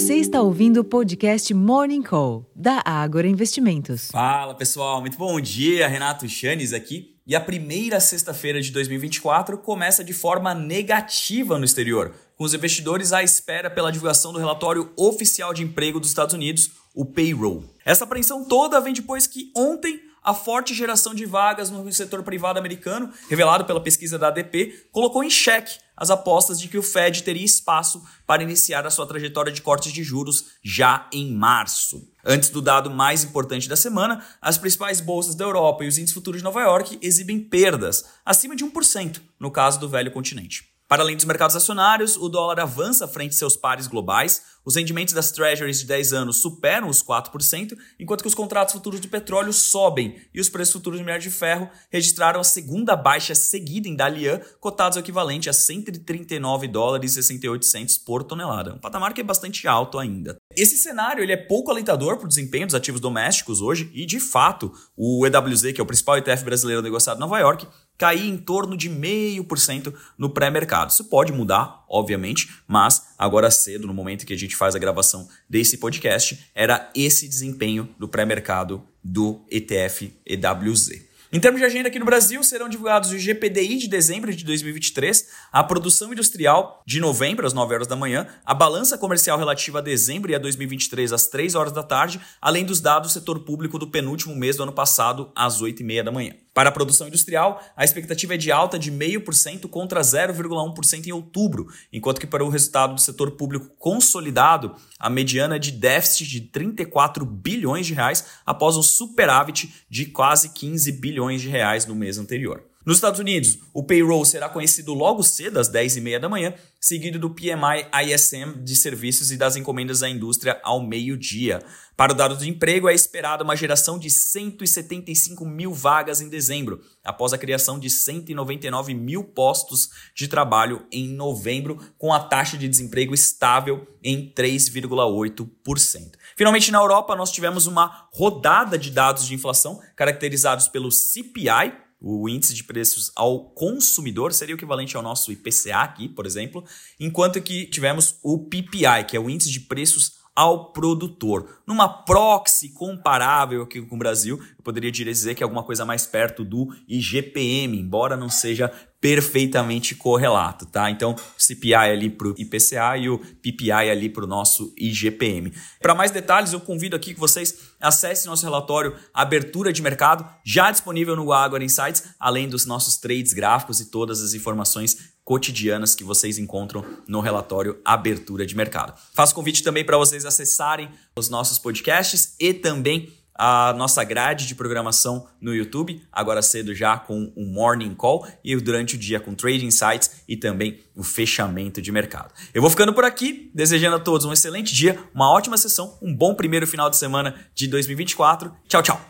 Você está ouvindo o podcast Morning Call, da Ágora Investimentos. Fala pessoal, muito bom dia. Renato Chanes aqui. E a primeira sexta-feira de 2024 começa de forma negativa no exterior, com os investidores à espera pela divulgação do relatório oficial de emprego dos Estados Unidos, o payroll. Essa apreensão toda vem depois que ontem a forte geração de vagas no setor privado americano, revelado pela pesquisa da ADP, colocou em xeque as apostas de que o Fed teria espaço para iniciar a sua trajetória de cortes de juros já em março. Antes do dado mais importante da semana, as principais bolsas da Europa e os índices futuros de Nova York exibem perdas, acima de 1% no caso do velho continente. Para além dos mercados acionários, o dólar avança frente a seus pares globais, os rendimentos das treasuries de 10 anos superam os 4%, enquanto que os contratos futuros de petróleo sobem e os preços futuros de minério de ferro registraram a segunda baixa seguida em Dalian, cotados ao equivalente a 139 dólares e 68 centos por tonelada, um patamar que é bastante alto ainda. Esse cenário ele é pouco alentador para o desempenho dos ativos domésticos hoje e, de fato, o EWZ, que é o principal ETF brasileiro negociado em Nova York, cair em torno de 0,5% no pré-mercado. Isso pode mudar, obviamente, mas agora cedo, no momento que a gente faz a gravação desse podcast, era esse desempenho do pré-mercado do ETF EWZ. Em termos de agenda aqui no Brasil, serão divulgados o GPDI de dezembro de 2023, a produção industrial de novembro às 9 horas da manhã, a balança comercial relativa a dezembro e a 2023 às 3 horas da tarde, além dos dados do setor público do penúltimo mês do ano passado às 8 e meia da manhã. Para a produção industrial, a expectativa é de alta de 0,5% contra 0,1% em outubro, enquanto que para o resultado do setor público consolidado, a mediana é de déficit de 34 bilhões de reais após um superávit de quase 15 bilhões de reais no mês anterior. Nos Estados Unidos, o payroll será conhecido logo cedo, às 10h30 da manhã, seguido do PMI ISM de serviços e das encomendas à indústria ao meio-dia. Para o dado de emprego, é esperada uma geração de 175 mil vagas em dezembro, após a criação de 199 mil postos de trabalho em novembro, com a taxa de desemprego estável em 3,8%. Finalmente, na Europa, nós tivemos uma rodada de dados de inflação caracterizados pelo CPI, o índice de preços ao consumidor seria o equivalente ao nosso IPCA aqui, por exemplo, enquanto que tivemos o PPI, que é o índice de preços ao produtor. Numa proxy comparável aqui com o Brasil, eu poderia dizer que é alguma coisa mais perto do IGPM, embora não seja perfeitamente correlato, tá? Então, CPI ali para o IPCA e o PPI ali para o nosso IGPM. Para mais detalhes, eu convido aqui que vocês acessem nosso relatório Abertura de Mercado, já disponível no Agora Insights, além dos nossos trades gráficos e todas as informações cotidianas que vocês encontram no relatório Abertura de Mercado. Faço convite também para vocês acessarem os nossos podcasts e também a nossa grade de programação no YouTube, agora cedo já com o Morning Call e durante o dia com Trading Sites e também o fechamento de mercado. Eu vou ficando por aqui, desejando a todos um excelente dia, uma ótima sessão, um bom primeiro final de semana de 2024. Tchau, tchau!